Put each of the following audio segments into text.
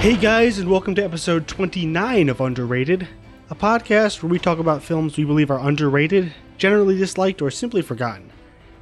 Hey guys, and welcome to episode 29 of Underrated, a podcast where we talk about films we believe are underrated, generally disliked, or simply forgotten.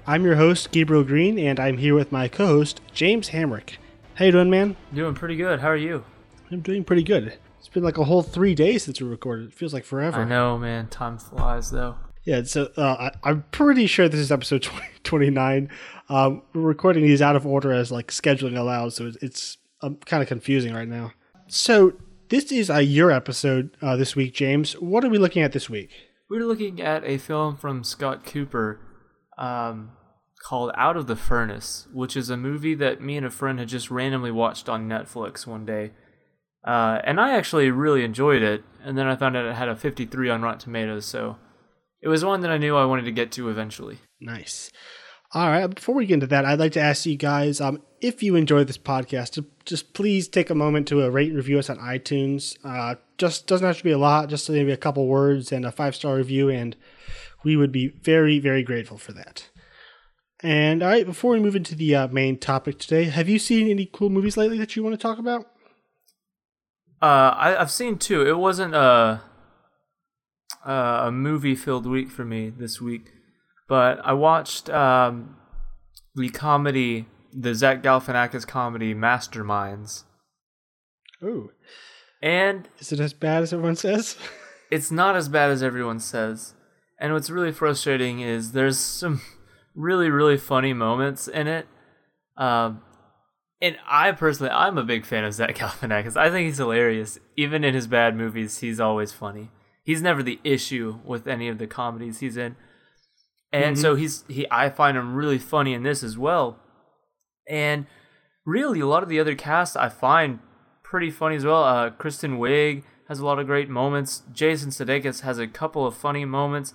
I'm your host, Gabriel Green, and I'm here with my co-host, James Hamrick. How you doing, man? Doing pretty good. How are you? I'm doing pretty good. It's been like a whole three days since we recorded. It feels like forever. I know, man. Time flies, though. Yeah, so uh, I, I'm pretty sure this is episode 20, 29. Um, we're recording these out of order as like scheduling allows, so it's, it's um, kind of confusing right now. So this is a your episode uh, this week, James. What are we looking at this week? We're looking at a film from Scott Cooper um, called Out of the Furnace, which is a movie that me and a friend had just randomly watched on Netflix one day. Uh, and I actually really enjoyed it. And then I found out it had a 53 on Rotten Tomatoes, so it was one that I knew I wanted to get to eventually. Nice. All right. Before we get into that, I'd like to ask you guys um, if you enjoy this podcast, just please take a moment to uh, rate and review us on iTunes. Uh, just doesn't have to be a lot, just maybe a couple words and a five star review, and we would be very, very grateful for that. And all right, before we move into the uh, main topic today, have you seen any cool movies lately that you want to talk about? Uh, I, I've seen two. It wasn't a uh, a movie filled week for me this week, but I watched um, the comedy, the Zach Galifianakis comedy Masterminds, Ooh, and is it as bad as everyone says? it's not as bad as everyone says. And what's really frustrating is there's some really really funny moments in it. Um, and I personally, I'm a big fan of Zach Galifianakis. I think he's hilarious. Even in his bad movies, he's always funny. He's never the issue with any of the comedies he's in, and Mhm. so he's he. I find him really funny in this as well. And really, a lot of the other cast I find pretty funny as well. Uh, Kristen Wiig has a lot of great moments. Jason Sudeikis has a couple of funny moments.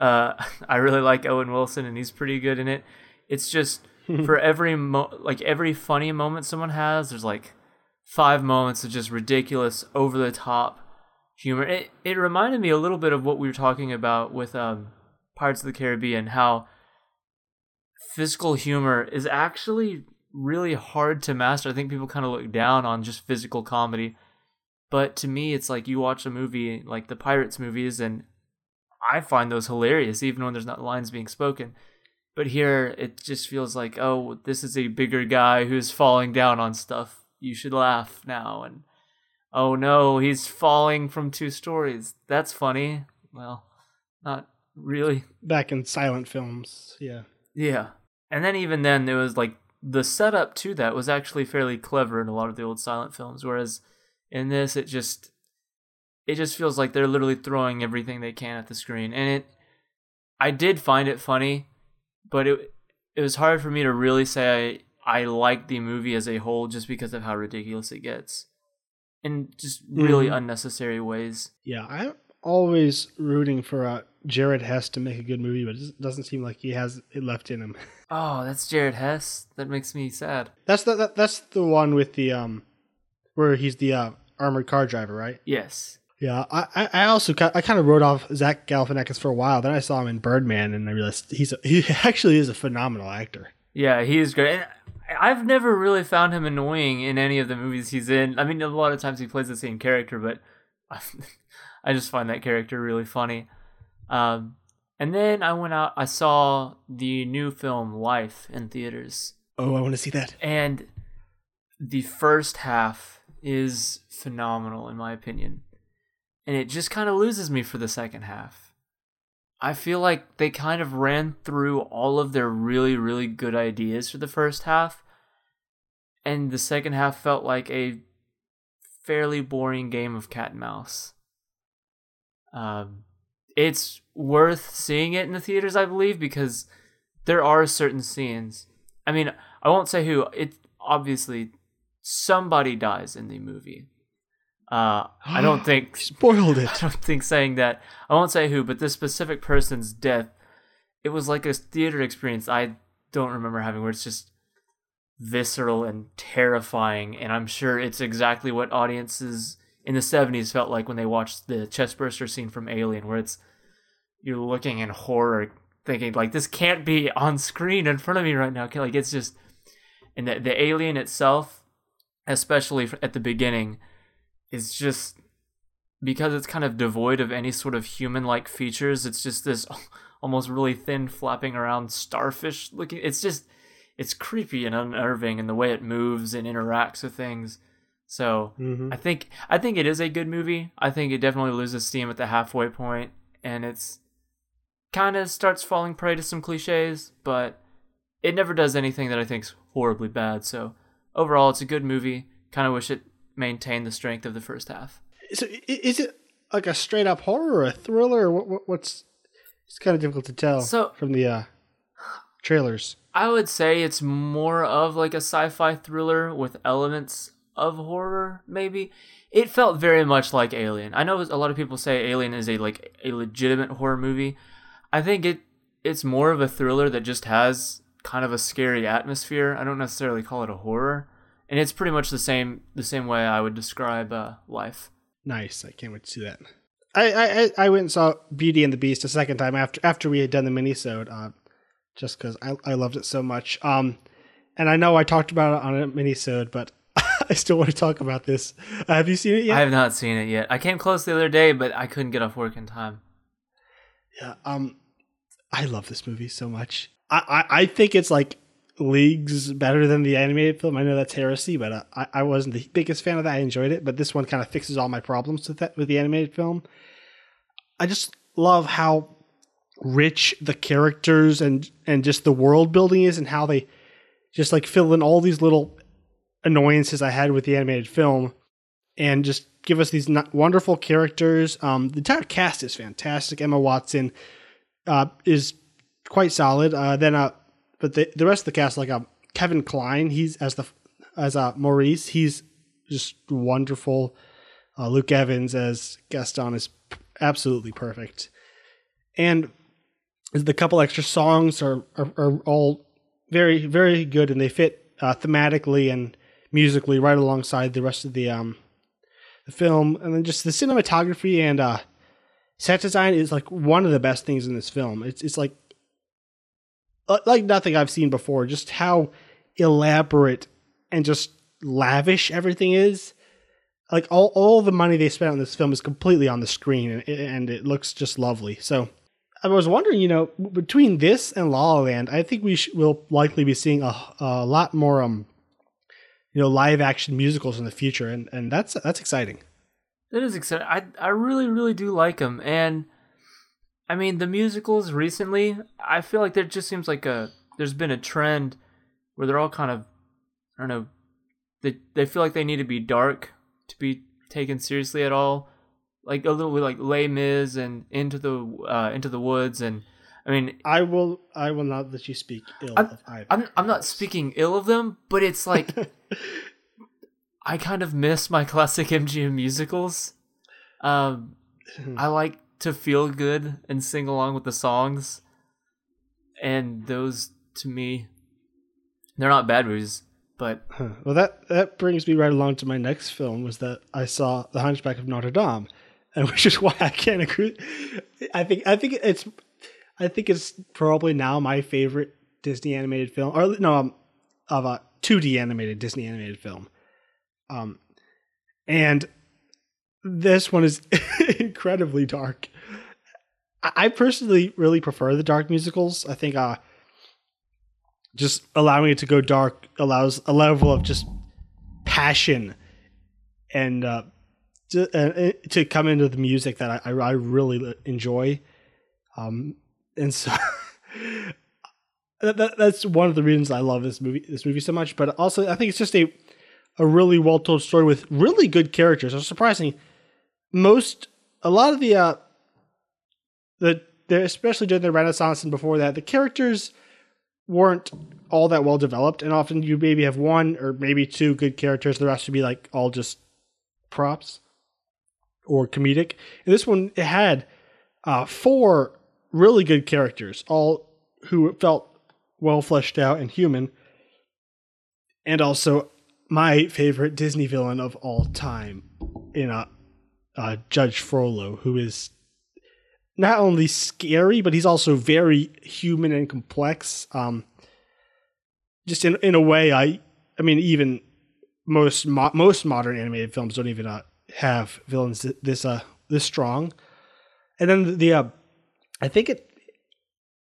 Uh, I really like Owen Wilson, and he's pretty good in it. It's just for every mo- like every funny moment someone has, there's like five moments of just ridiculous, over the top humor. It it reminded me a little bit of what we were talking about with um, Pirates of the Caribbean, how physical humor is actually really hard to master. I think people kind of look down on just physical comedy. But to me, it's like you watch a movie like the Pirates movies, and I find those hilarious, even when there's not lines being spoken. But here, it just feels like, oh, this is a bigger guy who's falling down on stuff. You should laugh now. And oh no, he's falling from two stories. That's funny. Well, not really. Back in silent films, yeah. Yeah. And then even then there was like the setup to that was actually fairly clever in a lot of the old silent films whereas in this it just it just feels like they're literally throwing everything they can at the screen and it I did find it funny but it it was hard for me to really say I I like the movie as a whole just because of how ridiculous it gets in just really Mhm. unnecessary ways. Yeah, I'm always rooting for uh, Jared Hess to make a good movie, but it doesn't seem like he has it left in him. Oh, that's Jared Hess. That makes me sad. That's the that, that's the one with the um, where he's the uh, armored car driver, right? Yes. Yeah, I I- also I kind of wrote off Zach Galifianakis for a while. Then I saw him in Birdman, and I realized he's a, he actually is a phenomenal actor. Yeah, he is great. And I've never really found him annoying in any of the movies he's in. I mean, a lot of times he plays the same character, but I, I just find that character really funny. Um, and then I went out, I saw the new film Life in theaters. Oh, I want to see that. And the first half is phenomenal, in my opinion. And it just kind of loses me for the second half. I feel like they kind of ran through all of their really, really good ideas for the first half. And the second half felt like a fairly boring game of cat and mouse. Um, it's worth seeing it in the theaters, I believe, because there are certain scenes. I mean, I won't say who. It obviously somebody dies in the movie. Uh, I don't think Spoiled it. I don't think saying that. I won't say who, but this specific person's death. It was like a theater experience I don't remember having, where it's just visceral and terrifying. And I'm sure it's exactly what audiences in the 70s felt like when they watched the chestburster scene from Alien, where it's you're looking in horror, thinking like this can't be on screen in front of me right now. Like it's just, and the the alien itself especially at the beginning, is just because it's kind of devoid of any sort of human-like features. It's just this almost really thin, flapping around starfish looking. It's just it's creepy and unnerving in the way it moves and interacts with things. So Mhm. I think I think it is a good movie. I think it definitely loses steam at the halfway point, and it's kind of starts falling prey to some cliches, but it never does anything that I think's horribly bad. So overall, it's a good movie. Kind of wish it maintained the strength of the first half. So is it like a straight up horror or a thriller? What, what, what's it's kind of difficult to tell So- from the uh, trailers. I would say it's more of like a sci-fi thriller with elements of horror, maybe. It felt very much like Alien. I know a lot of people say Alien is a like a legitimate horror movie. I think it it's more of a thriller that just has kind of a scary atmosphere. I don't necessarily call it a horror, and it's pretty much the same the same way I would describe uh, life. Nice. I can't wait to see that. I, I, I- went and saw Beauty and the Beast a second time after after we had done the minisode, uh, just because I, I loved it so much. Um, and I know I talked about it on a minisode, but I still want to talk about this. Uh, have you seen it yet? I have not seen it yet. I came close the other day, but I couldn't get off work in time. Yeah. Um, I love this movie so much. I, I, I think it's like leagues better than the animated film. I know that's heresy, but uh, I, I wasn't the biggest fan of that. I enjoyed it, but this one kind of fixes all my problems with that with the animated film. I just love how rich the characters and and just the world building is, and how they just like fill in all these little annoyances I had with the animated film, and just give us these wonderful characters. Um, the entire cast is fantastic. Emma Watson uh, is quite solid. Uh, then, uh, but the the rest of the cast, like uh, Kevin Kline, he's as the as uh, Maurice, he's just wonderful. Uh, Luke Evans as Gaston is absolutely perfect, and the couple extra songs are are, are all very very good, and they fit uh, thematically and musically right alongside the rest of the um the film, and then just the cinematography and uh set design is like one of the best things in this film. It's it's like uh, like nothing I've seen before. Just how elaborate and just lavish everything is. Like all all the money they spent on this film is completely on the screen, and it, and it looks just lovely. So. I was wondering, you know, between this and La La Land, I think we sh- will likely be seeing a, a lot more, um, you know, live action musicals in the future, and, and that's that's exciting. That is exciting. I I really really do like them, and I mean the musicals recently. I feel like there just seems like a there's been a trend where they're all kind of I don't know. They they feel like they need to be dark to be taken seriously at all. Like a little like Les Mis and Into the uh, Into the Woods, and I mean I will I will not let you speak ill I'm- of either. I'm I'm not speaking ill of them, but it's like I kind of miss my classic MGM musicals. Um, I like to feel good and sing along with the songs, and those to me, they're not bad movies, but. Well, that that brings me right along to my next film was that I saw The Hunchback of Notre Dame, and which is why I can't agree. I think I think it's I think it's probably now my favorite Disney animated film, or no, um, of a 2D animated Disney animated film. Um, and this one is incredibly dark. I personally really prefer the dark musicals. I think uh just allowing it to go dark allows a level of just passion and uh, to, uh, to come into the music that I, I really enjoy. Um, and so that, that, that's one of the reasons I love this movie this movie so much. But also, I think it's just a a really well told story with really good characters. It's surprising. Most a lot of the uh, the especially during the Renaissance and before that, the characters weren't all that well developed, and often you maybe have one or maybe two good characters. The rest would be like all just props or comedic. And this one it had uh, four really good characters, all who felt well fleshed out and human, and also my favorite Disney villain of all time, in a uh, Judge Frollo, who is not only scary, but he's also very human and complex. Um, just in in a way, I I mean, even most mo- most modern animated films don't even uh, have villains this uh this strong. And then the, the uh, I think it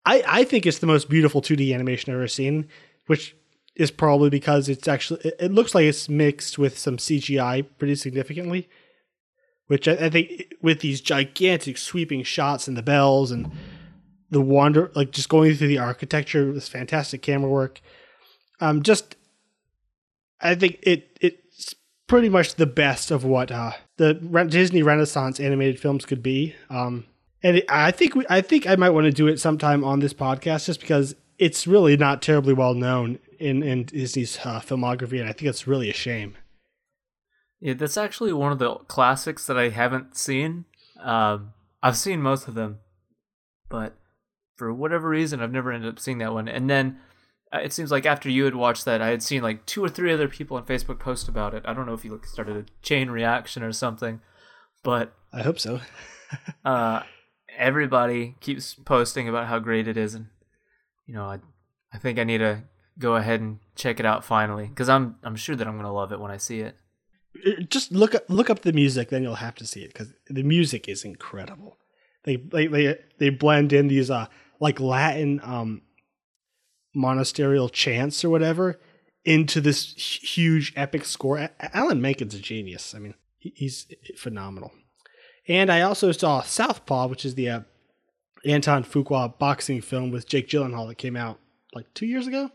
I I think it's the most beautiful 2D animation I've ever seen, which is probably because it's actually it, it looks like it's mixed with some CGI pretty significantly. Which I, I think with these gigantic sweeping shots and the bells and the wonder like just going through the architecture, this fantastic camera work. Um just I think it it's pretty much the best of what uh, the Disney Renaissance animated films could be. Um, and it, I think we, I think I might want to do it sometime on this podcast, just because it's really not terribly well known in in Disney's uh, filmography, and I think it's really a shame. Yeah, that's actually one of the classics that I haven't seen. Um, I've seen most of them, but for whatever reason, I've never ended up seeing that one. And then uh, it seems like after you had watched that, I had seen like two or three other people on Facebook post about it. I don't know if you like started a chain reaction or something, but I hope so. uh, everybody keeps posting about how great it is, and you know, I I think I need to go ahead and check it out finally because I'm I'm sure that I'm gonna love it when I see it. Just look up look up the music, then you'll have to see it because the music is incredible. They they they they blend in these uh like Latin um monasterial chants or whatever into this huge epic score. Alan Menken's a genius. I mean, he's phenomenal. And I also saw Southpaw, which is the uh, Anton Fuqua boxing film with Jake Gyllenhaal that came out like two years ago.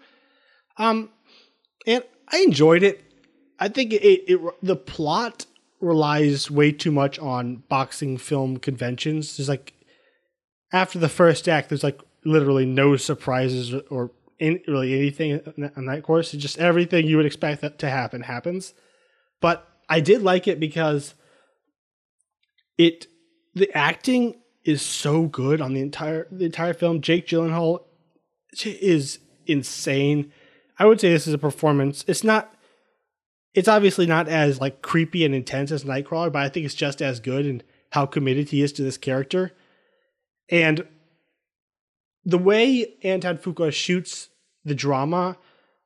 Um, and I enjoyed it. I think it, it, it the plot relies way too much on boxing film conventions. There's like after the first act, there's like literally no surprises or in, really anything on that course. It's just everything you would expect that to happen happens. But I did like it because it the acting is so good on the entire the entire film. Jake Gyllenhaal is insane. I would say this is a performance. It's not. It's obviously not as like creepy and intense as Nightcrawler, but I think it's just as good and how committed he is to this character. And the way Anton Fuqua shoots the drama,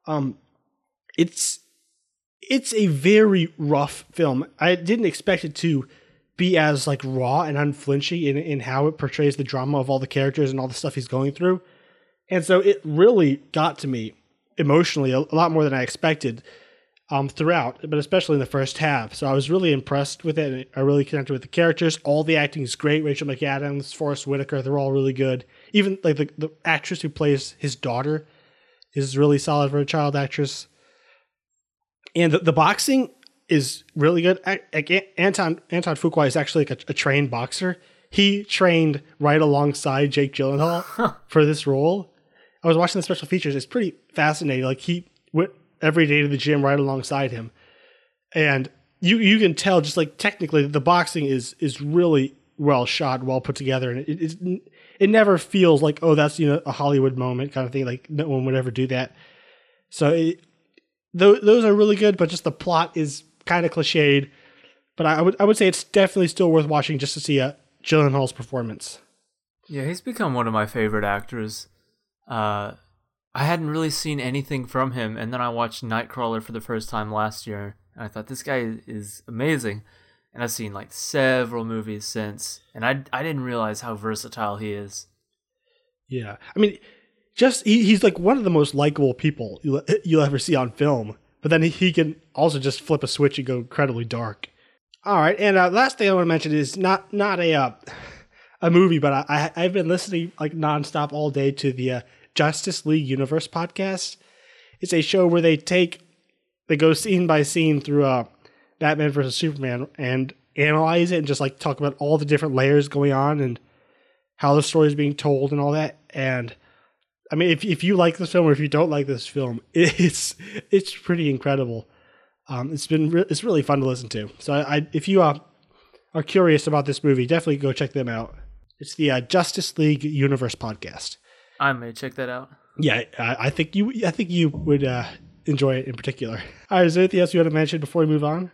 um, it's it's a very rough film. I didn't expect it to be as like raw and unflinching in, in how it portrays the drama of all the characters and all the stuff he's going through. And so it really got to me emotionally a, a lot more than I expected um, throughout, but especially in the first half. So I was really impressed with it. I really connected with the characters. All the acting is great. Rachel McAdams, Forest Whitaker, they're all really good. Even like the, the actress who plays his daughter is really solid for a child actress. And the, the boxing is really good. Anton Anton Fuqua is actually like a, a trained boxer. He trained right alongside Jake Gyllenhaal for this role. I was watching the special features. It's pretty fascinating. Like he went every day to the gym right alongside him, and you you can tell just like technically the boxing is is really well shot, well put together, and it it, it never feels like oh that's you know a Hollywood moment kind of thing. Like no one would ever do that. So it, th- those are really good, but just the plot is kind of cliched. But I would I would say it's definitely still worth watching just to see a Gyllenhaal's performance. Yeah, he's become one of my favorite actors. Uh, I hadn't really seen anything from him, and then I watched Nightcrawler for the first time last year, and I thought this guy is amazing. And I've seen like several movies since, and I I didn't realize how versatile he is. Yeah, I mean, just he, he's like one of the most likable people you'll, you'll ever see on film. But then he, can also just flip a switch and go incredibly dark. All right, and uh, last thing I want to mention is not not a uh, a movie, but I, I have been listening like nonstop all day to the uh, Justice League Universe podcast. It's a show where they take they go scene by scene through uh, Batman versus Superman and analyze it and just like talk about all the different layers going on and how the story is being told and all that. And I mean, if if you like this film or if you don't like this film, it's it's pretty incredible. Um, it's been re- it's really fun to listen to. So I, I if you uh, are curious about this movie, definitely go check them out. It's the uh, Justice League Universe podcast. I may check that out. Yeah, I, I think you I think you would uh, enjoy it in particular. All right, is there anything else you want to mention before we move on?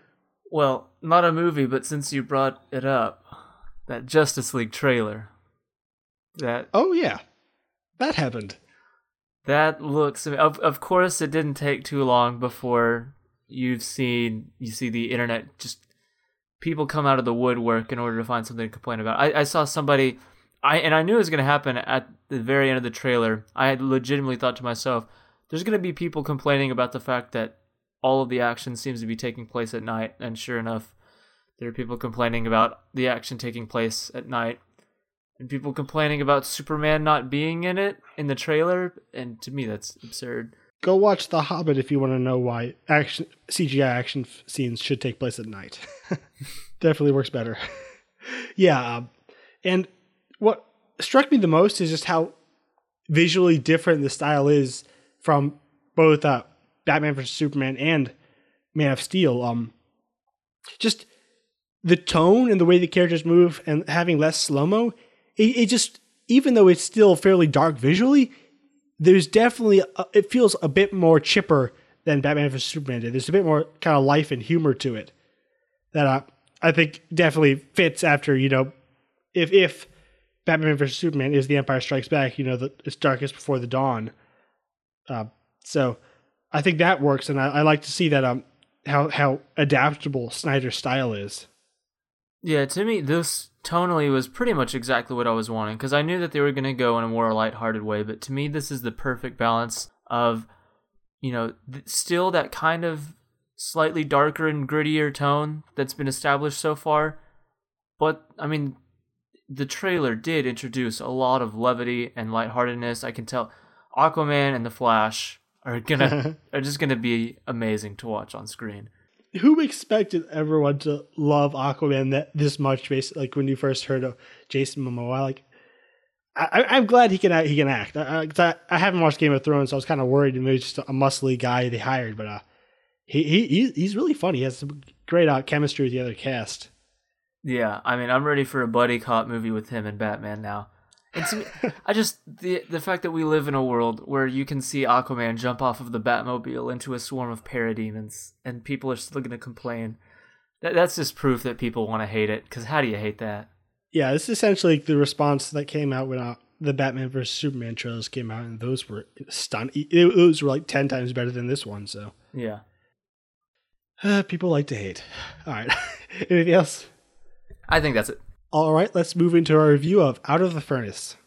Well, not a movie, but since you brought it up, that Justice League trailer. That oh yeah, that happened. That looks of of course it didn't take too long before you've seen you see the internet just people come out of the woodwork in order to find something to complain about. I, I saw somebody I and I knew it was gonna happen at the very end of the trailer. I had legitimately thought to myself, there's gonna be people complaining about the fact that all of the action seems to be taking place at night, and sure enough, there are people complaining about the action taking place at night. And people complaining about Superman not being in it in the trailer, and to me that's absurd go watch The Hobbit if you want to know why action CGI action f- scenes should take place at night. Definitely works better. yeah, um, and what struck me the most is just how visually different the style is from both uh, Batman vs Superman and Man of Steel. Um, just the tone and the way the characters move and having less slow mo, it, it just even though it's still fairly dark visually, there's definitely a, it feels a bit more chipper than Batman vs Superman did. There's a bit more kind of life and humor to it that uh, I think definitely fits after you know if if Batman vs Superman is the Empire Strikes Back, you know the, it's darkest before the dawn. Uh, so I think that works, and I, I like to see that um how how adaptable Snyder's style is. Yeah, to me, this tonally was pretty much exactly what I was wanting because I knew that they were going to go in a more lighthearted way. But to me, this is the perfect balance of, you know, th- still that kind of slightly darker and grittier tone that's been established so far. But I mean, the trailer did introduce a lot of levity and lightheartedness. I can tell Aquaman and the Flash are gonna are just gonna be amazing to watch on screen who expected everyone to love Aquaman that this much? Basically, like when you first heard of Jason Momoa, like I, am glad he can he can act. I, I, I, haven't watched Game of Thrones, so I was kind of worried maybe just a muscly guy they hired, but uh, he he he's really funny. He has some great uh, chemistry with the other cast. Yeah, I mean, I'm ready for a buddy cop movie with him and Batman now. And to me, I just the the fact that we live in a world where you can see Aquaman jump off of the Batmobile into a swarm of parademons, and people are still going to complain. That that's just proof that people want to hate it. Because how do you hate that? Yeah, this is essentially the response that came out when uh, the Batman vs Superman trailers came out, and those were stunning. Those were like ten times better than this one. So yeah, uh, people like to hate. All right, anything else? I think that's it. All right, let's move into our review of Out of the Furnace.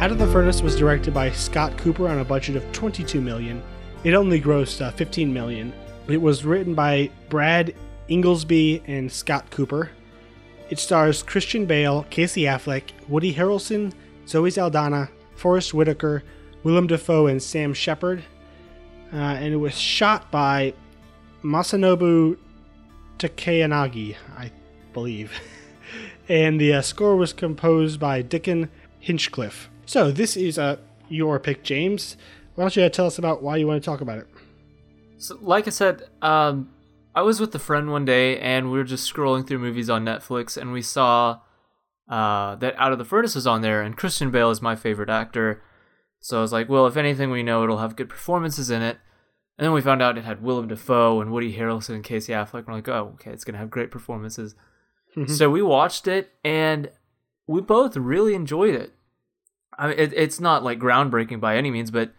Out of the Furnace was directed by Scott Cooper on a budget of 22 million. It only grossed uh, 15 million. It was written by Brad Ingelsby and Scott Cooper. It stars Christian Bale, Casey Affleck, Woody Harrelson, Zoe Saldana, Forest Whitaker, Willem Dafoe, and Sam Shepard. Uh, and it was shot by Masanobu Takeyanagi, I believe. and the uh, score was composed by Dickon Hinchliffe. So this is uh, your pick, James. Why don't you tell us about why you want to talk about it? So, like I said, um, I was with a friend one day, and we were just scrolling through movies on Netflix, and we saw uh, that Out of the Furnace is on there, and Christian Bale is my favorite actor. So I was like, well, if anything we know, it'll have good performances in it. And then we found out it had Willem Dafoe and Woody Harrelson and Casey Affleck. We're like, oh, okay, it's gonna have great performances. so we watched it, and we both really enjoyed it. I mean, it, it's not like groundbreaking by any means, but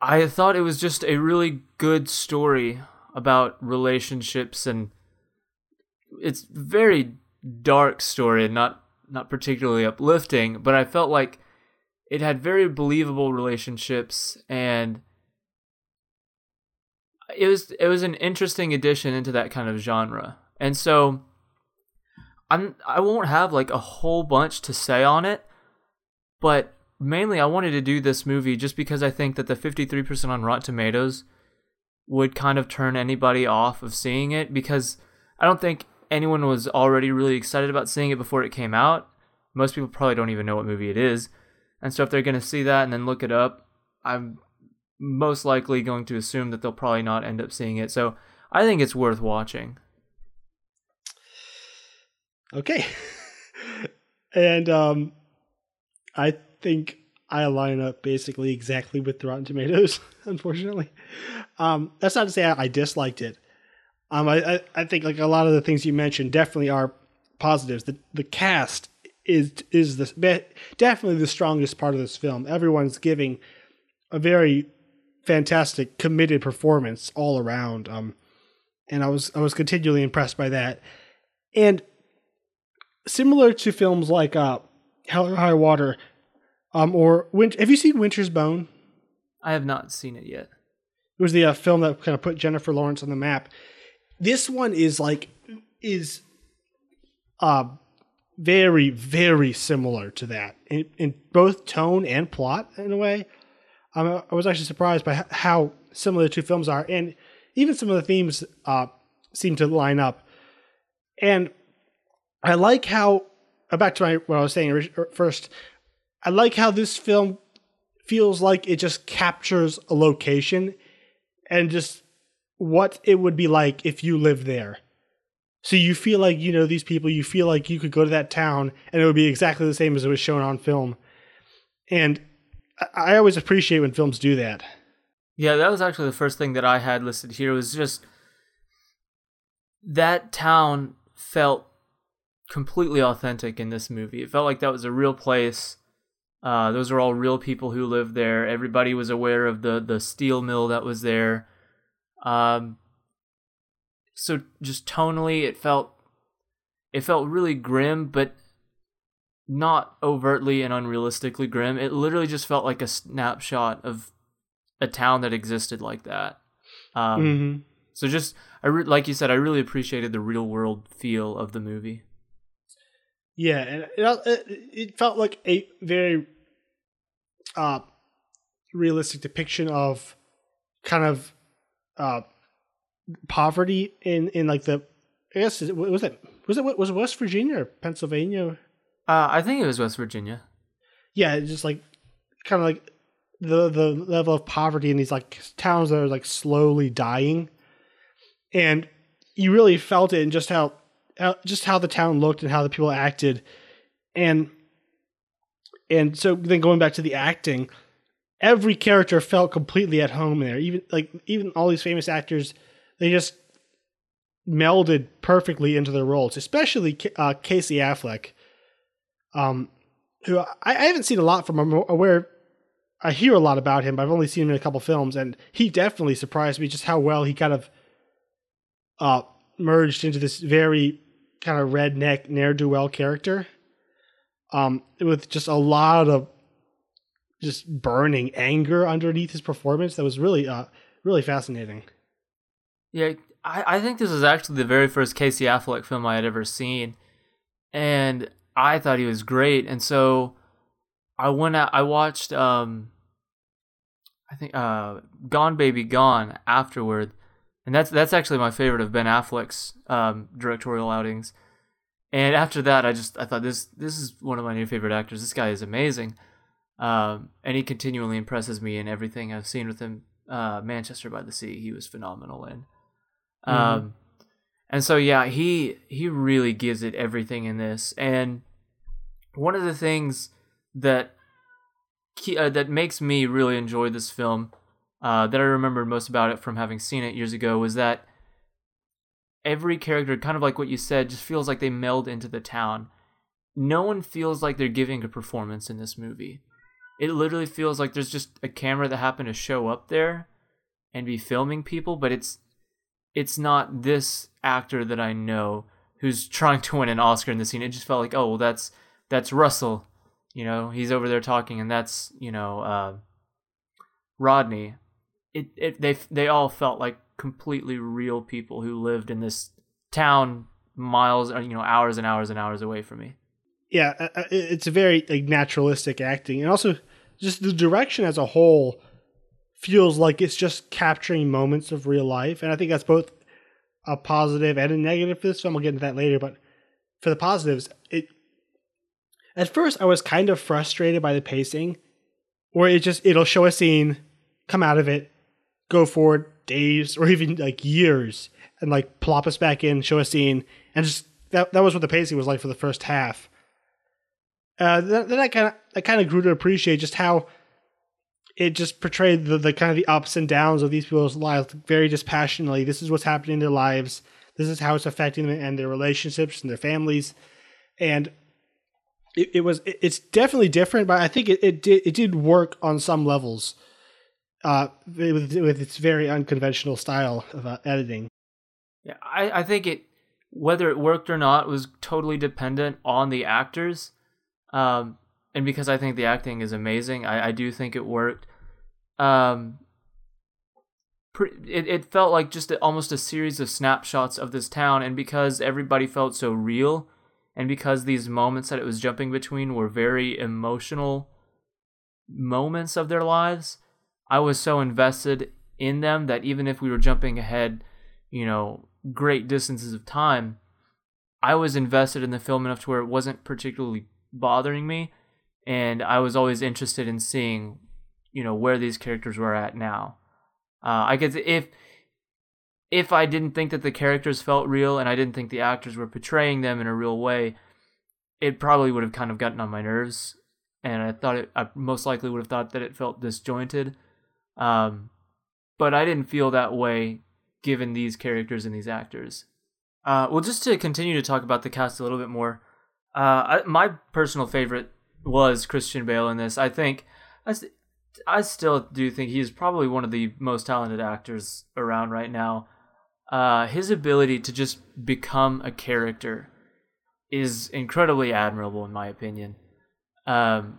I thought it was just a really good story about relationships and it's very dark story and not not particularly uplifting, but I felt like it had very believable relationships and it was it was an interesting addition into that kind of genre. And so I'm I won't have like a whole bunch to say on it, but mainly I wanted to do this movie just because I think that the 53% on Rotten Tomatoes would kind of turn anybody off of seeing it because I don't think anyone was already really excited about seeing it before it came out. Most people probably don't even know what movie it is. And so if they're going to see that and then look it up, I'm most likely going to assume that they'll probably not end up seeing it. So I think it's worth watching. Okay. and um I think I line up basically exactly with Rotten Tomatoes, unfortunately. Um that's not to say I, I disliked it. Um, I, I, think like a lot of the things you mentioned definitely are positives. The the cast is is the definitely the strongest part of this film. Everyone's giving a very fantastic, committed performance all around. Um, and I was I was continually impressed by that. And similar to films like uh, Hell or High Water, um, or Winter. Have you seen Winter's Bone? I have not seen it yet. It was the uh, film that kind of put Jennifer Lawrence on the map. This one is like is uh very very similar to that in, in both tone and plot in a way. Um, I was actually surprised by how similar the two films are, and even some of the themes uh, seem to line up. And I like how uh, back to my what I was saying er, first. I like how this film feels like it just captures a location and just what it would be like if you lived there. So you feel like you know these people, you feel like you could go to that town and it would be exactly the same as it was shown on film. And I always appreciate when films do that. Yeah, that was actually the first thing that I had listed here was just that town felt completely authentic in this movie. It felt like that was a real place. Uh, those are all real people who lived there. Everybody was aware of the the steel mill that was there. Um, so just tonally, it felt it felt really grim, but not overtly and unrealistically grim. It literally just felt like a snapshot of a town that existed like that. Um, mm-hmm. So just I re- like you said, I really appreciated the real world feel of the movie. Yeah, and it, it felt like a very uh, realistic depiction of kind of uh, poverty in in like the I guess was it was it was it West Virginia or Pennsylvania? Uh, I think it was West Virginia. Yeah, just like kind of like the the level of poverty in these like towns that are like slowly dying, and you really felt it in just how, how just how the town looked and how the people acted, and and so then going back to the acting, every character felt completely at home there. Even like even all these famous actors, they just melded perfectly into their roles. Especially uh, Casey Affleck, um, who I, I haven't seen a lot from. I'm aware I hear a lot about him, but I've only seen him in a couple films, and he definitely surprised me just how well he kind of uh, merged into this very kind of redneck ne'er do well character, um, with just a lot of just burning anger underneath his performance. That was really, uh, really fascinating. Yeah, I, I think this is actually the very first Casey Affleck film I had ever seen, and I thought he was great. And so I went out. I watched um, I think uh, Gone Baby Gone afterward, and that's that's actually my favorite of Ben Affleck's um, directorial outings. And after that, I just I thought this this is one of my new favorite actors. This guy is amazing, um, and he continually impresses me in everything I've seen with him. Uh, Manchester by the Sea, he was phenomenal in. Mm-hmm. Um, and so yeah, he he really gives it everything in this. And one of the things that uh, that makes me really enjoy this film uh, that I remembered most about it from having seen it years ago was that every character, kind of like what you said, just feels like they meld into the town. No one feels like they're giving a performance in this movie. It literally feels like there's just a camera that happened to show up there and be filming people, but it's it's not this actor that I know who's trying to win an Oscar in the scene. It just felt like, oh, well, that's that's Russell you know, he's over there talking, and that's you know uh, Rodney. It, it they they all felt like completely real people who lived in this town miles you know hours and hours and hours away from me. Yeah, uh, uh, it's a very like naturalistic acting, and also just the direction as a whole feels like it's just capturing moments of real life, and I think that's both a positive and a negative for this film. We'll get into that later, but for the positives, it at first, I was kind of frustrated by the pacing, where it just it'll show a scene, come out of it, go forward days or even like years, and like plop us back in, show a scene, and just that that was what the pacing was like for the first half. Uh, then, I kind of I kind of grew to appreciate just how it just portrayed the, the kind of the ups and downs of these people's lives very dispassionately. This is what's happening in their lives. This is how it's affecting them and their relationships and their families. And it, it was it, it's definitely different, but I think it, it did it did work on some levels. Uh, with, with its very unconventional style of uh, editing. Yeah, I, I think it whether it worked or not was totally dependent on the actors. Um, and because I think the acting is amazing, I, I do think it worked. Um, it, it felt like just a, almost a series of snapshots of this town, and because everybody felt so real, and because these moments that it was jumping between were very emotional moments of their lives, I was so invested in them that even if we were jumping ahead, you know, great distances of time, I was invested in the film enough to where it wasn't particularly bothering me and I was always interested in seeing, you know, where these characters were at now. Uh, I guess if if I didn't think that the characters felt real and I didn't think the actors were portraying them in a real way, it probably would have kind of gotten on my nerves, and I thought it. I most likely would have thought that it felt disjointed. Um, but I didn't feel that way given these characters and these actors. Uh, well, just to continue to talk about the cast a little bit more, uh, I, my personal favorite was Christian Bale in this. I think I, I still do think he's probably one of the most talented actors around right now. Uh, his ability to just become a character is incredibly admirable, in my opinion. Um,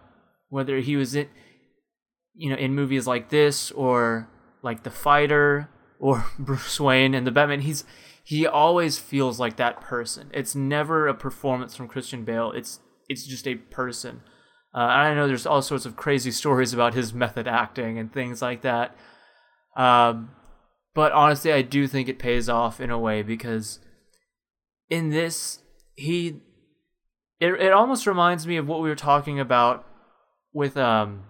whether he was in, you know, in movies like this or like The Fighter or Bruce Wayne and the Batman, he's he always feels like that person. It's never a performance from Christian Bale. It's it's just a person. Uh, I know there's all sorts of crazy stories about his method acting and things like that. Um, but honestly, I do think it pays off in a way because in this, he. It, it almost reminds me of what we were talking about with um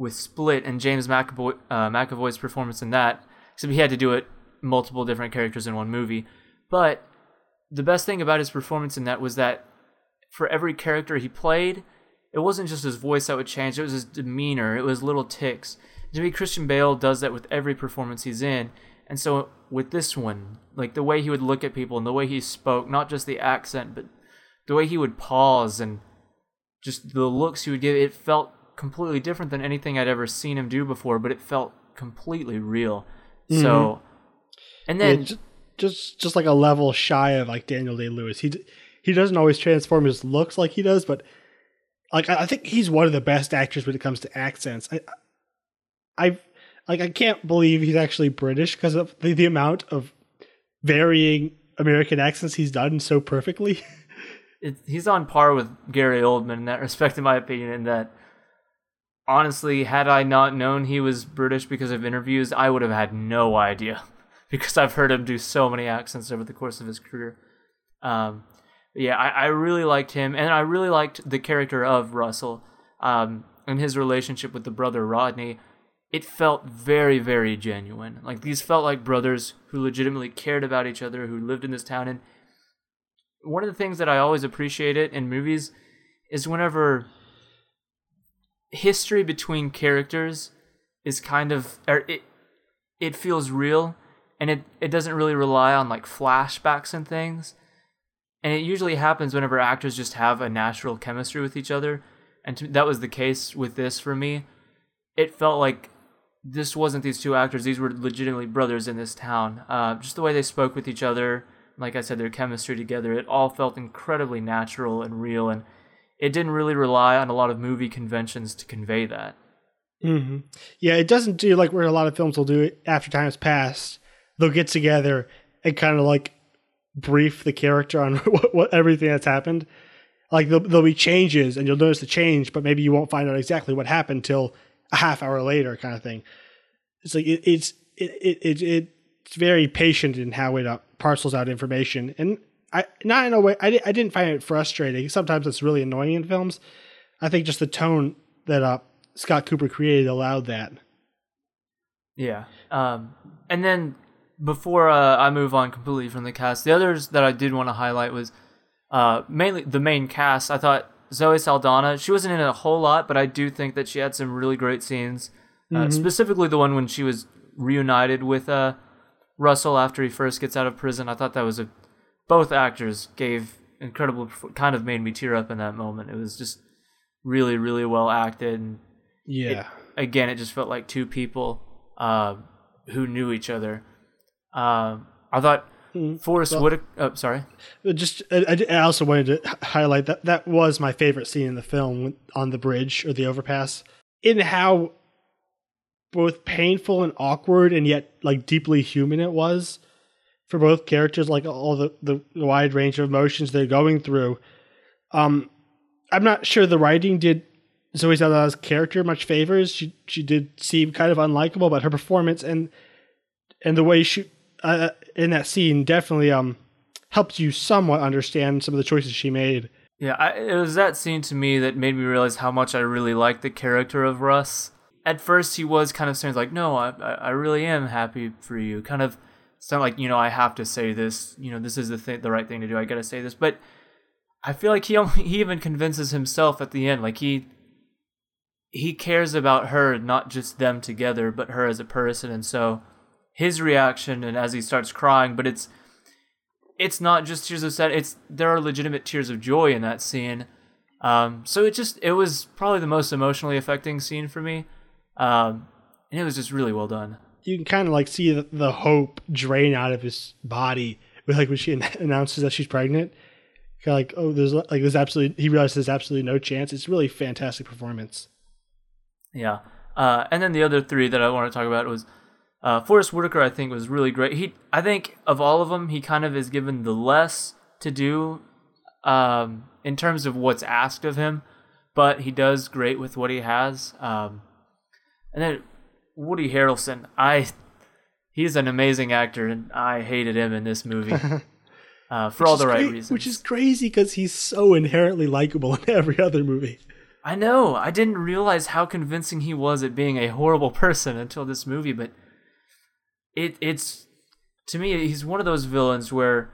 with Split and James McAvoy, uh, McAvoy's performance in that. Except he had to do it multiple different characters in one movie. But the best thing about his performance in that was that for every character he played, it wasn't just his voice that would change, it was his demeanor, it was little ticks. To me, Christian Bale does that with every performance he's in. And so with this one, like the way he would look at people and the way he spoke, not just the accent, but the way he would pause and just the looks he would give, it felt completely different than anything I'd ever seen him do before, but it felt completely real. Mm-hmm. So, and then yeah, just, just just like a level shy of like Daniel Day Lewis. He he doesn't always transform his looks like he does, but like I think he's one of the best actors when it comes to accents. I, I like I can't believe he's actually British because of the, the amount of varying American accents he's done so perfectly. It, he's on par with Gary Oldman in that respect, in my opinion. In that, honestly, had I not known he was British because of interviews, I would have had no idea because I've heard him do so many accents over the course of his career. Um, yeah, I, I really liked him, and I really liked the character of Russell um, and his relationship with the brother Rodney. It felt very, very genuine. Like these felt like brothers who legitimately cared about each other, who lived in this town. And one of the things that I always appreciated in movies is whenever history between characters is kind of or it it feels real and it, it doesn't really rely on like flashbacks and things. And it usually happens whenever actors just have a natural chemistry with each other and to, that was the case with this for me. It felt like this wasn't these two actors these were legitimately brothers in this town. Uh, just the way they spoke with each other like i said their chemistry together it all felt incredibly natural and real and it didn't really rely on a lot of movie conventions to convey that mm-hmm. yeah it doesn't do like where a lot of films will do it after time's passed they'll get together and kind of like brief the character on what, what everything that's happened. Like there'll, there'll, be changes, and you'll notice the change, but maybe you won't find out exactly what happened till a half hour later, kind of thing. It's like it, it's it, it, it it's very patient in how it uh, parcels out information, and I not in a way I, I didn't find it frustrating. Sometimes it's really annoying in films. I think just the tone that uh, Scott Cooper created allowed that. Yeah, um, and then before uh, I move on completely from the cast, the others that I did want to highlight was uh, mainly the main cast. I thought Zoe Saldana, she wasn't in it a whole lot, but I do think that she had some really great scenes. Uh, specifically, the one when she was reunited with uh, Russell after he first gets out of prison. I thought that was a. Both actors gave incredible, kind of made me tear up in that moment. It was just really, really well acted. And Yeah. again, it just felt like two people uh, who knew each other. Um, I thought Forest Whitaker. Oh, sorry. Uh, Just, I, I I also wanted to highlight that that was my favorite scene in the film on the bridge or the overpass. In how both painful and awkward, and yet like deeply human it was for both characters. Like all the the wide range of emotions they're going through. Um, I'm not sure the writing did Zoe Saldana's character much favors. She she did seem kind of unlikable, but her performance and and the way she uh, in that scene definitely um helped you somewhat understand some of the choices she made. Yeah, I, it was that scene to me that made me realize how much I really liked the character of Russ. At first, he was kind of saying like, "No, I I really am happy for you." Kind of sound like, you know, I have to say this. You know, this is the thing, the right thing to do. I got to say this. But I feel like he only, he even convinces himself at the end, like he he cares about her, not just them together, but her as a person. And so his reaction, and as he starts crying, but it's it's not just tears of sad. It's there are legitimate tears of joy in that scene. Um, so it just it was probably the most emotionally affecting scene for me, um, and it was just really well done. You can kind of like see the, the hope drain out of his body with like when she an- announces that she's pregnant. Kind of like oh, there's like there's absolutely he realizes there's absolutely no chance. It's really fantastic performance. Yeah, uh, and then the other three that I want to talk about was uh, Forest Whitaker. I think was really great. He I think of all of them, he kind of is given the less to do um, in terms of what's asked of him, but he does great with what he has. Um, and then Woody Harrelson, I he's an amazing actor, and I hated him in this movie uh, for all the right cra- reasons. Which is crazy because he's so inherently likable in every other movie. I know. I didn't realize how convincing he was at being a horrible person until this movie, but it it's to me he's one of those villains where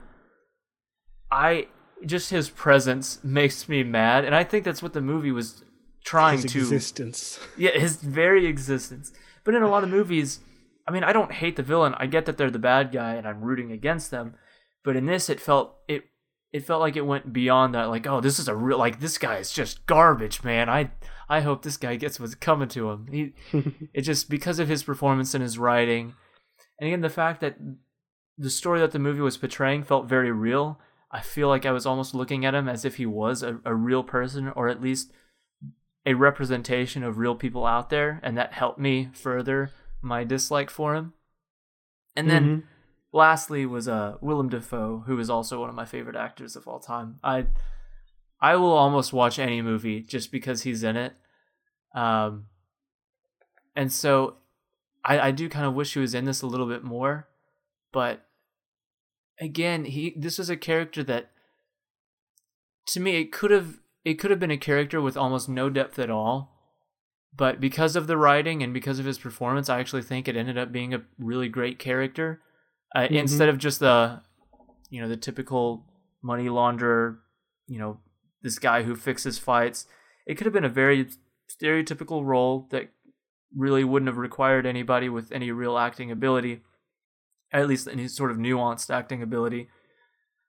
I just his presence makes me mad, and I think that's what the movie was trying His to existence. yeah, his very existence. But in a lot of movies, I mean, I don't hate the villain. I get that they're the bad guy and I'm rooting against them. But in this it felt it it felt like it went beyond that like, oh, this is a real like this guy is just garbage, man. I I hope this guy gets what's coming to him. He it just because of his performance and his writing. And again the fact that the story that the movie was portraying felt very real. I feel like I was almost looking at him as if he was a, a real person or at least a representation of real people out there, and that helped me further my dislike for him. And then, Mhm. lastly, was uh, Willem Dafoe, who is also one of my favorite actors of all time. I I will almost watch any movie just because he's in it. Um, and so I, I do kind of wish he was in this a little bit more, but again, he this was a character that to me it could have it could have been a character with almost no depth at all. But because of the writing and because of his performance, I actually think it ended up being a really great character. Uh, Mhm. Instead of just the, you know, the typical money launderer, you know, this guy who fixes fights, it could have been a very stereotypical role that really wouldn't have required anybody with any real acting ability, at least any sort of nuanced acting ability.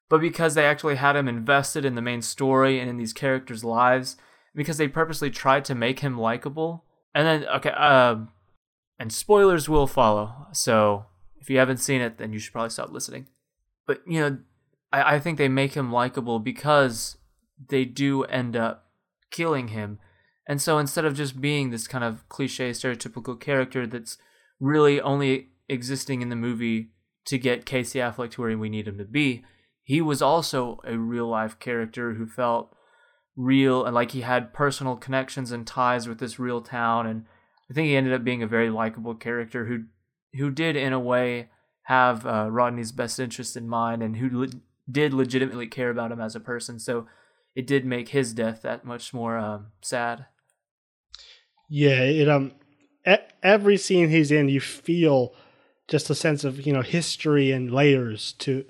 But because they actually had him invested in the main story and in these characters' lives, because they purposely tried to make him likable. And then, okay, um, and spoilers will follow. So if you haven't seen it, then you should probably stop listening. But you know, I, I think they make him likable because they do end up killing him. And so instead of just being this kind of cliche, stereotypical character that's really only existing in the movie to get Casey Affleck to where we need him to be, he was also a real life character who felt real and like he had personal connections and ties with this real town and I think he ended up being a very likable character who who did in a way have uh, Rodney's best interest in mind and who le- did legitimately care about him as a person so it did make his death that much more um, sad. Yeah, it um every scene he's in, you feel just a sense of you know history and layers to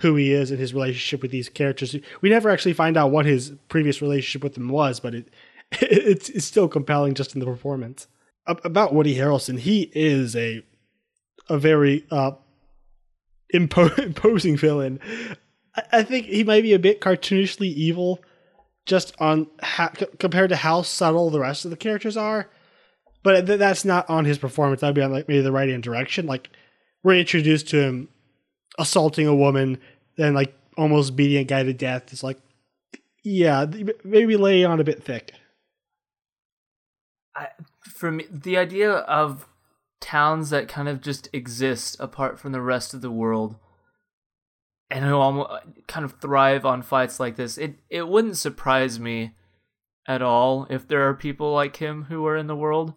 who he is and his relationship with these characters. We never actually find out what his previous relationship with them was, but it, it's, it's still compelling just in the performance. About Woody Harrelson, he is a a very uh, impo- imposing villain. I, I think he might be a bit cartoonishly evil, just on ha- compared to how subtle the rest of the characters are. But th- that's not on his performance. That'd be on like maybe the writing and direction. Like we're introduced to him assaulting a woman, then like almost beating a guy to death. It's like, yeah, maybe lay on a bit thick. I, for me, the idea of towns that kind of just exist apart from the rest of the world and who almost kind of thrive on fights like this, it it wouldn't surprise me at all if there are people like him who are in the world.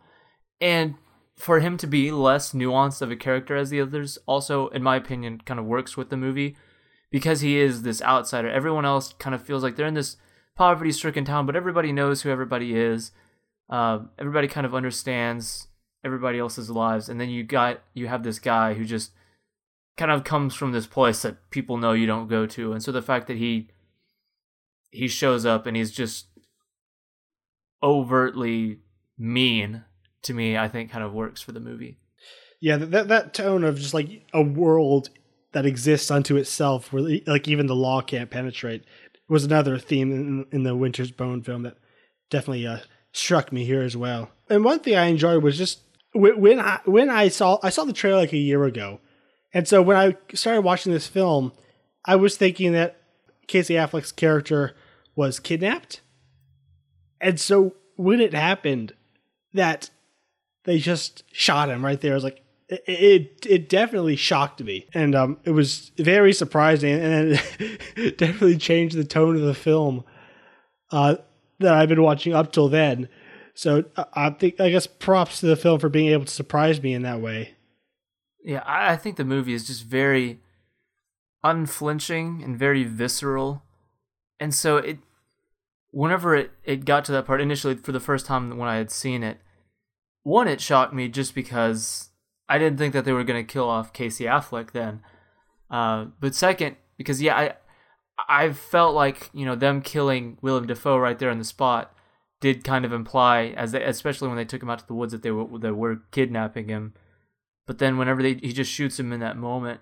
And for him to be less nuanced of a character as the others also in my opinion kind of works with the movie because he is this outsider. Everyone else kind of feels like they're in this poverty stricken town but everybody knows who everybody is. Uh, everybody kind of understands everybody else's lives and then you got you have this guy who just kind of comes from this place that people know you don't go to and so the fact that he he shows up and he's just overtly mean to me, I think kind of works for the movie. Yeah, that that tone of just like a world that exists unto itself, where like even the law can't penetrate, was another theme in, in the Winter's Bone film that definitely uh, struck me here as well. And one thing I enjoyed was just when I when I saw I saw the trailer like a year ago, and so when I started watching this film, I was thinking that Casey Affleck's character was kidnapped, and so when it happened, that they just shot him right there. I was like, it, it, it definitely shocked me, and um, it was very surprising, and it definitely changed the tone of the film uh, that I've been watching up till then. So I think I guess props to the film for being able to surprise me in that way. Yeah, I think the movie is just very unflinching and very visceral, and so it. Whenever it, it got to that part initially for the first time when I had seen it, one, it shocked me just because I didn't think that they were going to kill off Casey Affleck then. Uh, but second, because yeah, I I felt like you know them killing Willem Dafoe right there on the spot did kind of imply, as they, especially when they took him out to the woods, that they were they were kidnapping him. But then whenever they he just shoots him in that moment,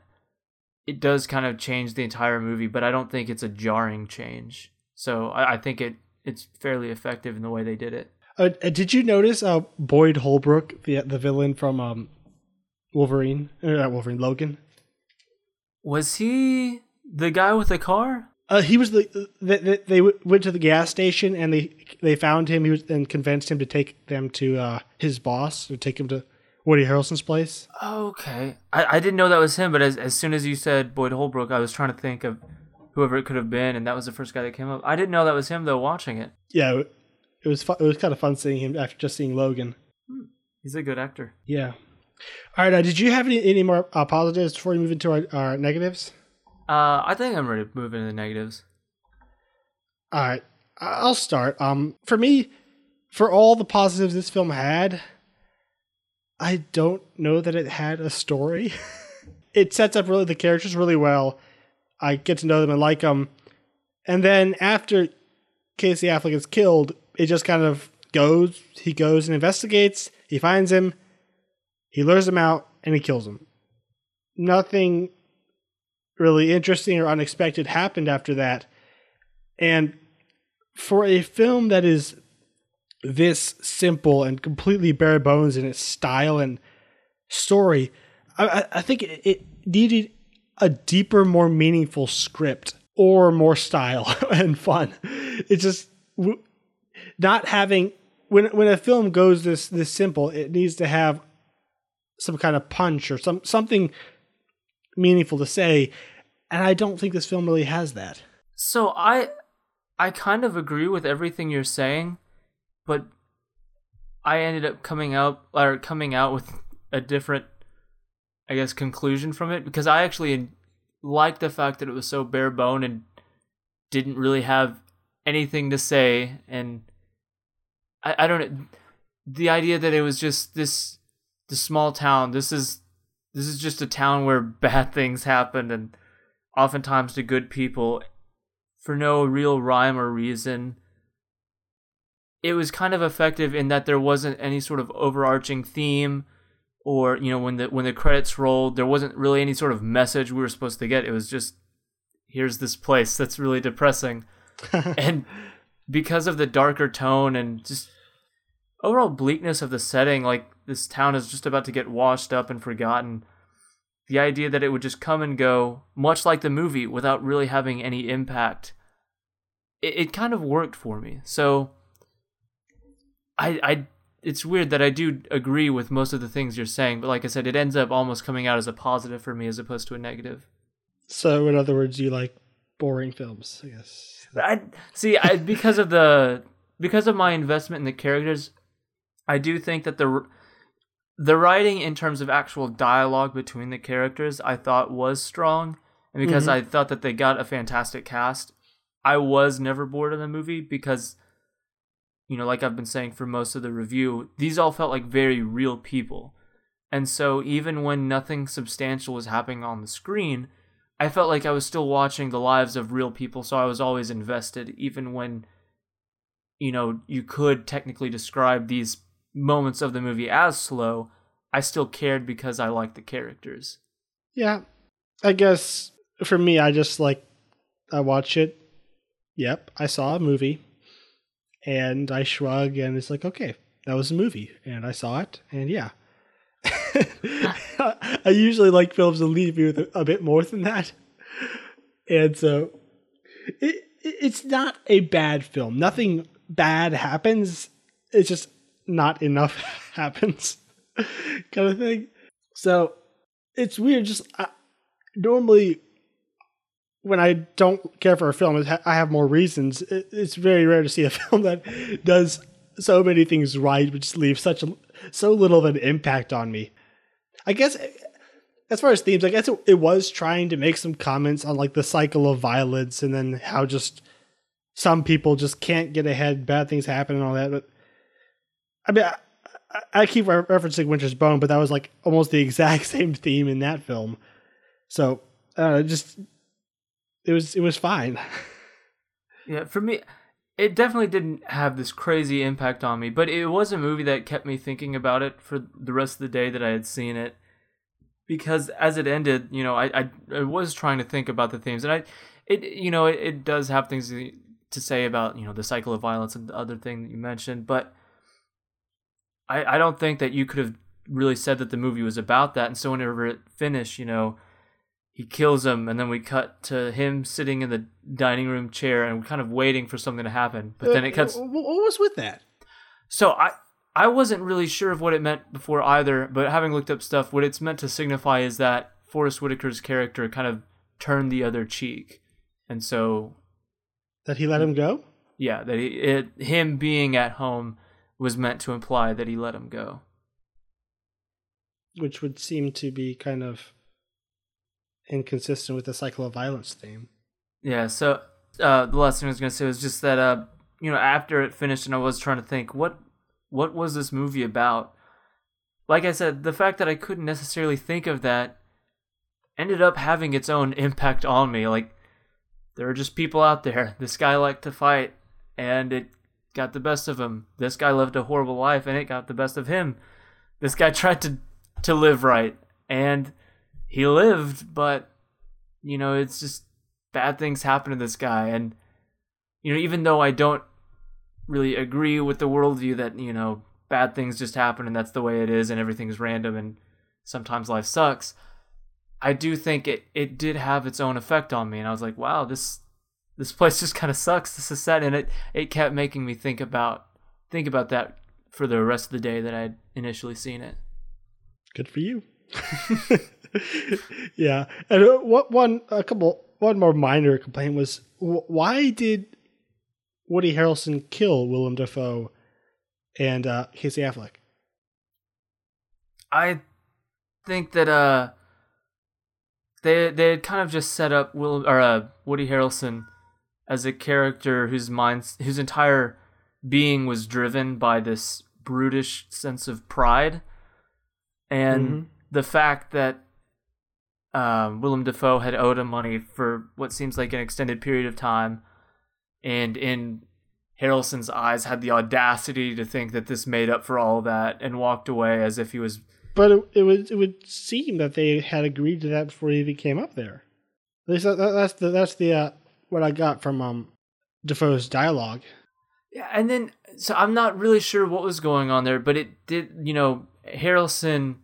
it does kind of change the entire movie. But I don't think it's a jarring change. So I, I think it it's fairly effective in the way they did it. Uh, uh, did you notice uh, Boyd Holbrook, the the villain from um, Wolverine, uh, not Wolverine, Logan? Was he the guy with the car? Uh, he was the they, they went to the gas station and they they found him. He was and convinced him to take them to uh, his boss or take him to Woody Harrelson's place. Okay, I, I didn't know that was him, but as as soon as you said Boyd Holbrook, I was trying to think of whoever it could have been, and that was the first guy that came up. I didn't know that was him though. Watching it, yeah, it was fun, it was kind of fun seeing him after just seeing Logan. Hmm. He's a good actor. Yeah. All right. Uh, did you have any any more uh, positives before we move into our, our negatives? Uh, I think I'm ready to move into the negatives. All right. I'll start. Um, for me, for all the positives this film had, I don't know that it had a story. it sets up really the characters really well. I get to know them and like them, and then after Casey Affleck is killed, it just kind of goes. He goes and investigates. He finds him. He lures him out and he kills him. Nothing really interesting or unexpected happened after that. And for a film that is this simple and completely bare bones in its style and story, I, I think it, it needed a deeper, more meaningful script or more style and fun. It just not having when when a film goes this this simple, it needs to have some kind of punch or some something meaningful to say, and I don't think this film really has that. So I I kind of agree with everything you're saying, but I ended up coming out or coming out with a different I guess conclusion from it. Because I actually liked the fact that it was so bare bone and didn't really have anything to say. And I, I don't know. The idea that it was just this this small town this is this is just a town where bad things happen and oftentimes to good people for no real rhyme or reason. It was kind of effective in that there wasn't any sort of overarching theme or you know when the when the credits rolled there wasn't really any sort of message we were supposed to get. It was just here's this place. That's really depressing. And because of the darker tone and just overall bleakness of the setting like this town is just about to get washed up and forgotten the idea that it would just come and go much like the movie without really having any impact it, it kind of worked for me so i i it's weird that I do agree with most of the things you're saying, but like I said, it ends up almost coming out as a positive for me as opposed to a negative. So, in other words, you like boring films, I guess. I see. I because of the because of my investment in the characters, I do think that the the writing in terms of actual dialogue between the characters I thought was strong, and because mm-hmm. I thought that they got a fantastic cast, I was never bored in the movie because you know, like I've been saying for most of the review, these all felt like very real people. And so even when nothing substantial was happening on the screen, I felt like I was still watching the lives of real people, so I was always invested, even when, you know, you could technically describe these moments of the movie as slow. I still cared because I liked the characters. Yeah. I guess for me, I just like, I watch it. Yep, I saw a movie and I shrug and it's like, okay, that was a movie, and I saw it, and yeah. I usually like films that leave me with a, bit more than that, and so it, it's not a bad film. Nothing bad happens. It's just not enough happens, kind of thing. So it's weird. Just I, normally when I don't care for a film, I have more reasons. It's very rare to see a film that does so many things right, just leaves such a, so little of an impact on me. I guess as far as themes, I guess it, it was trying to make some comments on like the cycle of violence and then how just some people just can't get ahead, bad things happen and all that. But I mean, I, I keep referencing Winter's Bone, but that was like almost the exact same theme in that film. So uh, just it was it was fine. yeah, for me, it definitely didn't have this crazy impact on me, but it was a movie that kept me thinking about it for the rest of the day that I had seen it. Because as it ended, you know, I I, I was trying to think about the themes, and I, it you know, it, it does have things to, say about you know the cycle of violence and the other thing that you mentioned, but I I don't think that you could have really said that the movie was about that. And so whenever it finished, you know, he kills him, and then we cut to him sitting in the dining room chair and kind of waiting for something to happen. But then it cuts. What was with that? So I I wasn't really sure of what it meant before either, but having looked up stuff, what it's meant to signify is that Forest Whitaker's character kind of turned the other cheek, and so that he let him go. Yeah, that he, it, him being at home was meant to imply that he let him go, which would seem to be kind of inconsistent with the cycle of violence theme. Yeah. So uh, the last thing I was gonna say was just that uh, you know after it finished and I was trying to think what what was this movie about. Like I said, the fact that I couldn't necessarily think of that ended up having its own impact on me. Like there are just people out there. This guy liked to fight, and it got the best of him. This guy lived a horrible life, and it got the best of him. This guy tried to to live right, and he lived, but you know, it's just bad things happen to this guy, and you know, even though I don't really agree with the worldview that you know bad things just happen and that's the way it is and everything's random and sometimes life sucks. I do think it it did have its own effect on me, and I was like, wow, this this place just kind of sucks. This is sad, and it it kept making me think about think about that for the rest of the day that I'd initially seen it. Good for you. yeah, and uh, what one a couple one more minor complaint was why did Woody Harrelson kill Willem Dafoe and uh, Casey Affleck? I think that uh they they had kind of just set up Will or uh, Woody Harrelson as a character whose mind whose entire being was driven by this brutish sense of pride and mm-hmm. the fact that um, Willem Dafoe had owed him money for what seems like an extended period of time, and in Harrelson's eyes had the audacity to think that this made up for all that and walked away as if he was. But it, it would it would seem that they had agreed to that before he even came up there. At least that, that's the that's the uh, what I got from um Dafoe's dialogue. Yeah, and then so I'm not really sure what was going on there, but it did. You know, Harrelson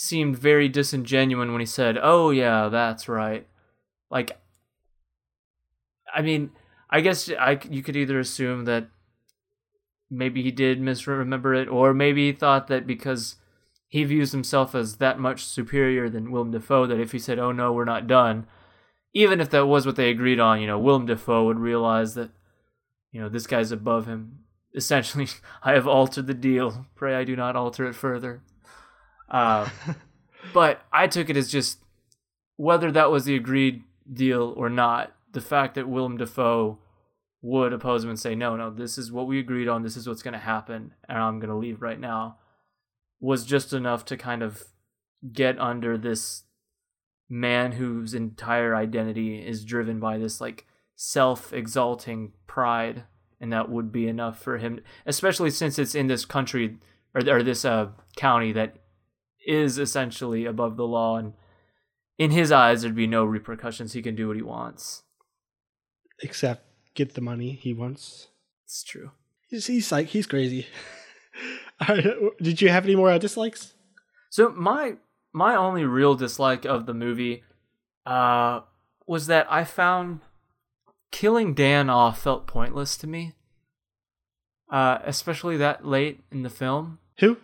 seemed very disingenuous when he said, "Oh yeah, that's right." Like, I mean, I guess I you could either assume that maybe he did misremember it, or maybe he thought that because he views himself as that much superior than Willem Dafoe, that if he said, "Oh no, we're not done," even if that was what they agreed on, you know, Willem Dafoe would realize that, you know, this guy's above him. Essentially, I have altered the deal. Pray I do not alter it further. Uh, but I took it as just whether that was the agreed deal or not the fact that Willem Dafoe would oppose him and say, no, no, this is what we agreed on, this is what's going to happen, and I'm going to leave right now, was just enough to kind of get under this man whose entire identity is driven by this like self exalting pride. And that would be enough for him, especially since it's in this country or, or this uh, county that is essentially above the law. And in his eyes, there'd be no repercussions. He can do what he wants except get the money he wants. It's true. He's, he's like he's crazy. Did you have any more uh, dislikes? So my my only real dislike of the movie uh, was that I found killing Dan off felt pointless to me. Uh, especially that late in the film. Who?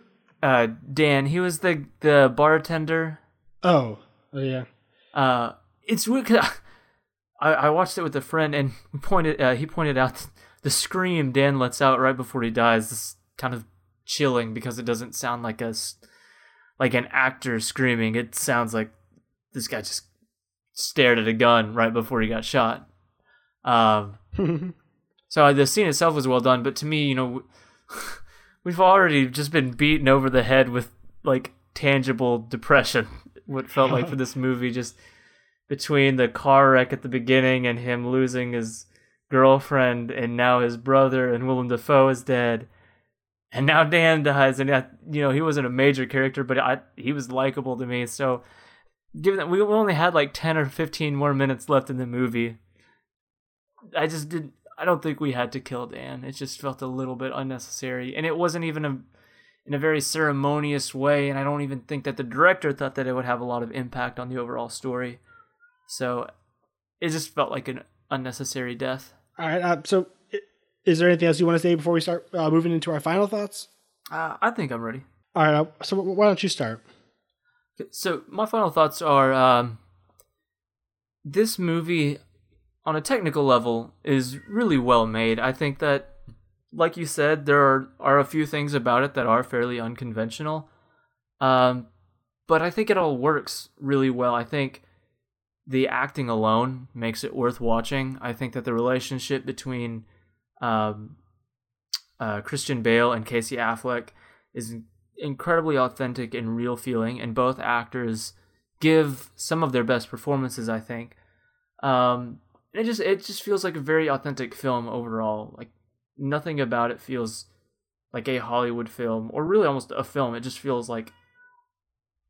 Uh, Dan. He was the the bartender. Oh, oh yeah. Uh, it's weird. Cause I, I watched it with a friend, and pointed uh, he pointed out the scream Dan lets out right before he dies is kind of chilling because it doesn't sound like a like an actor screaming. It sounds like this guy just stared at a gun right before he got shot. Um, so the scene itself was well done, but to me, you know, we've already just been beaten over the head with like tangible depression. What felt like for this movie, just between the car wreck at the beginning and him losing his girlfriend and now his brother and Willem Dafoe is dead. And now Dan dies, and uh, you know he wasn't a major character, but I, he was likable to me. So, given that we only had like ten or fifteen more minutes left in the movie, I just didn't. I don't think we had to kill Dan. It just felt a little bit unnecessary, and it wasn't even a in a very ceremonious way. And I don't even think that the director thought that it would have a lot of impact on the overall story. So it just felt like an unnecessary death. All right. Uh, so is there anything else you want to say before we start uh, moving into our final thoughts? Uh, I think I'm ready. All right. Uh, so why don't you start? So my final thoughts are um, this movie, on a technical level, is really well made. I think that, like you said, there are, are a few things about it that are fairly unconventional. Um, but I think it all works really well. I think the acting alone makes it worth watching. I think that the relationship between um, uh, Christian Bale and Casey Affleck is incredibly authentic and real feeling, and both actors give some of their best performances. I think. Um, it just it just feels like a very authentic film overall. Like nothing about it feels like a Hollywood film, or really almost a film. It just feels like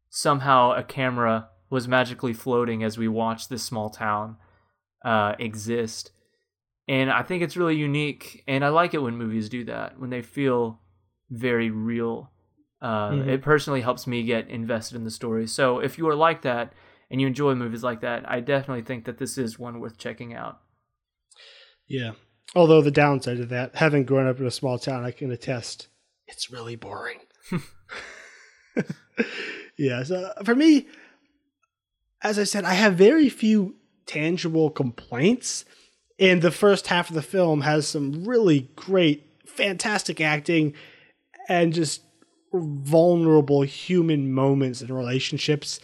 somehow a camera was magically floating as we watched this small town uh, exist. And I think it's really unique, and I like it when movies do that when they feel very real. Uh, mm-hmm. It personally helps me get invested in the story. So if you are like that and you enjoy movies like that, I definitely think that this is one worth checking out. Yeah. Although the downside of that, having grown up in a small town, I can attest it's really boring. yeah. So for me, as I said, I have very few tangible complaints. And the first half of the film has some really great, fantastic acting and just vulnerable human moments and relationships.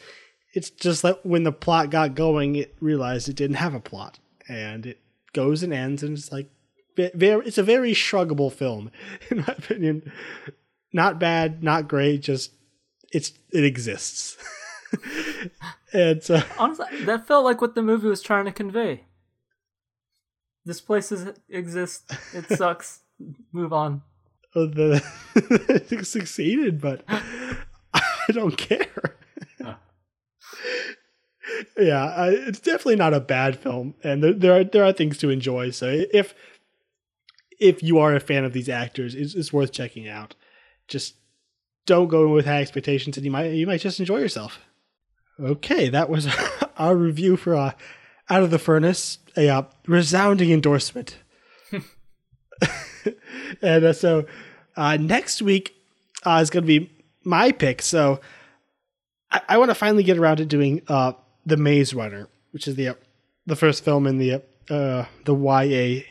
It's just that when the plot got going, it realized it didn't have a plot. And it goes and ends, and it's like, very, it's a very shruggable film, in my opinion. Not bad, not great, just it's it exists. and so Honestly, that felt like what the movie was trying to convey. This place is, exists. It sucks. Move on. the it succeeded, but I don't care. yeah, it's definitely not a bad film, and there, there are there are things to enjoy. So if if you are a fan of these actors, it's, it's worth checking out. Just don't go in with high expectations, and you might you might just enjoy yourself. Okay, that was our review for uh, Out of the Furnace, a uh, resounding endorsement. and uh, so uh, next week uh, is going to be my pick. So I, I want to finally get around to doing uh, the Maze Runner, which is the uh, the first film in the uh, the YA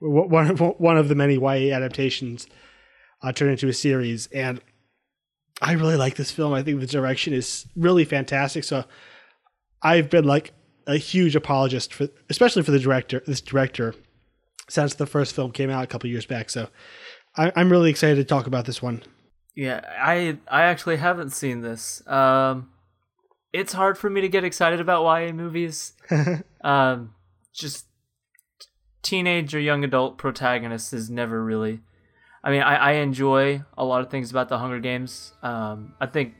one of, one of the many YA adaptations uh, turned into a series, and I really like this film. I think the direction is really fantastic. So I've been like a huge apologist for, especially for the director, this director, since the first film came out a couple years back. So I, I'm really excited to talk about this one. Yeah, I I actually haven't seen this. Um, it's hard for me to get excited about YA movies. um, just teenage or young adult protagonists is never really. I mean, I, I enjoy a lot of things about the Hunger Games. Um, I think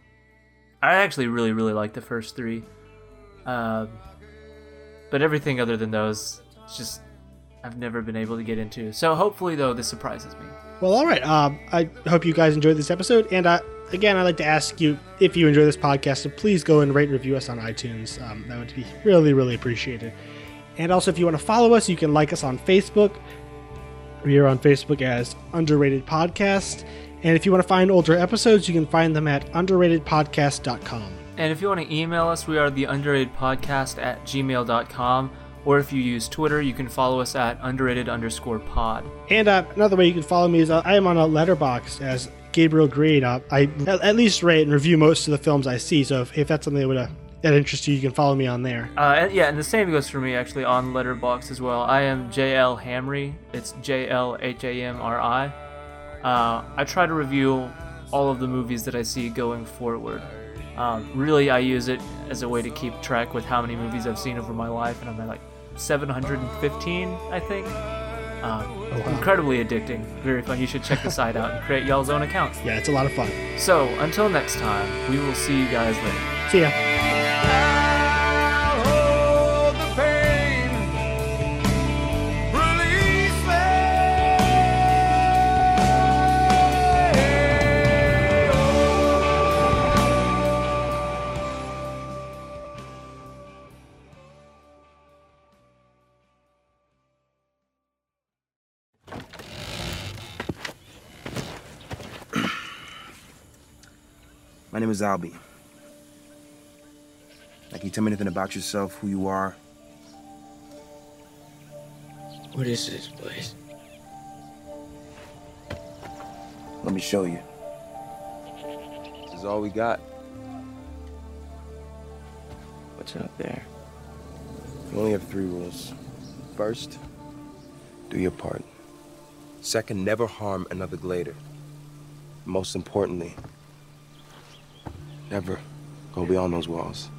I actually really really like the first three. Um, but everything other than those, it's just I've never been able to get into. So hopefully, though, this surprises me. Well, all right. Um, I hope you guys enjoyed this episode. And uh, again, I'd like to ask you if you enjoy this podcast, so please go and rate and review us on iTunes. Um, that would be really, really appreciated. And also, if you want to follow us, you can like us on Facebook. We are on Facebook as Underrated Podcast. And if you want to find older episodes, you can find them at underratedpodcast.com. And if you want to email us, we are the underrated podcast at gmail.com. Or if you use Twitter, you can follow us at underrated underscore pod. And uh, another way you can follow me is uh, I am on a Letterboxd as Gabriel Green. Uh, I at, least rate and review most of the films I see. So if, if that's something that would uh, that interests you, you can follow me on there. Uh, and, yeah, and the same goes for me actually on Letterboxd as well. I am JL Hamri. It's J L H A M R I. Uh, I try to review all of the movies that I see going forward. Um, really, I use it as a way to keep track with how many movies I've seen over my life, and I'm like 715, I think. Um, Incredibly addicting, very fun. You should check the site out and create y'all's own accounts. Yeah, it's a lot of fun. So, until next time, we will see you guys later. See ya. My name is Alby. Now, can you tell me anything about yourself, who you are? What is this place? Let me show you. This is all we got. What's up there? We only have three rules. First, do your part. Second, never harm another glader. Most importantly, never go beyond those walls.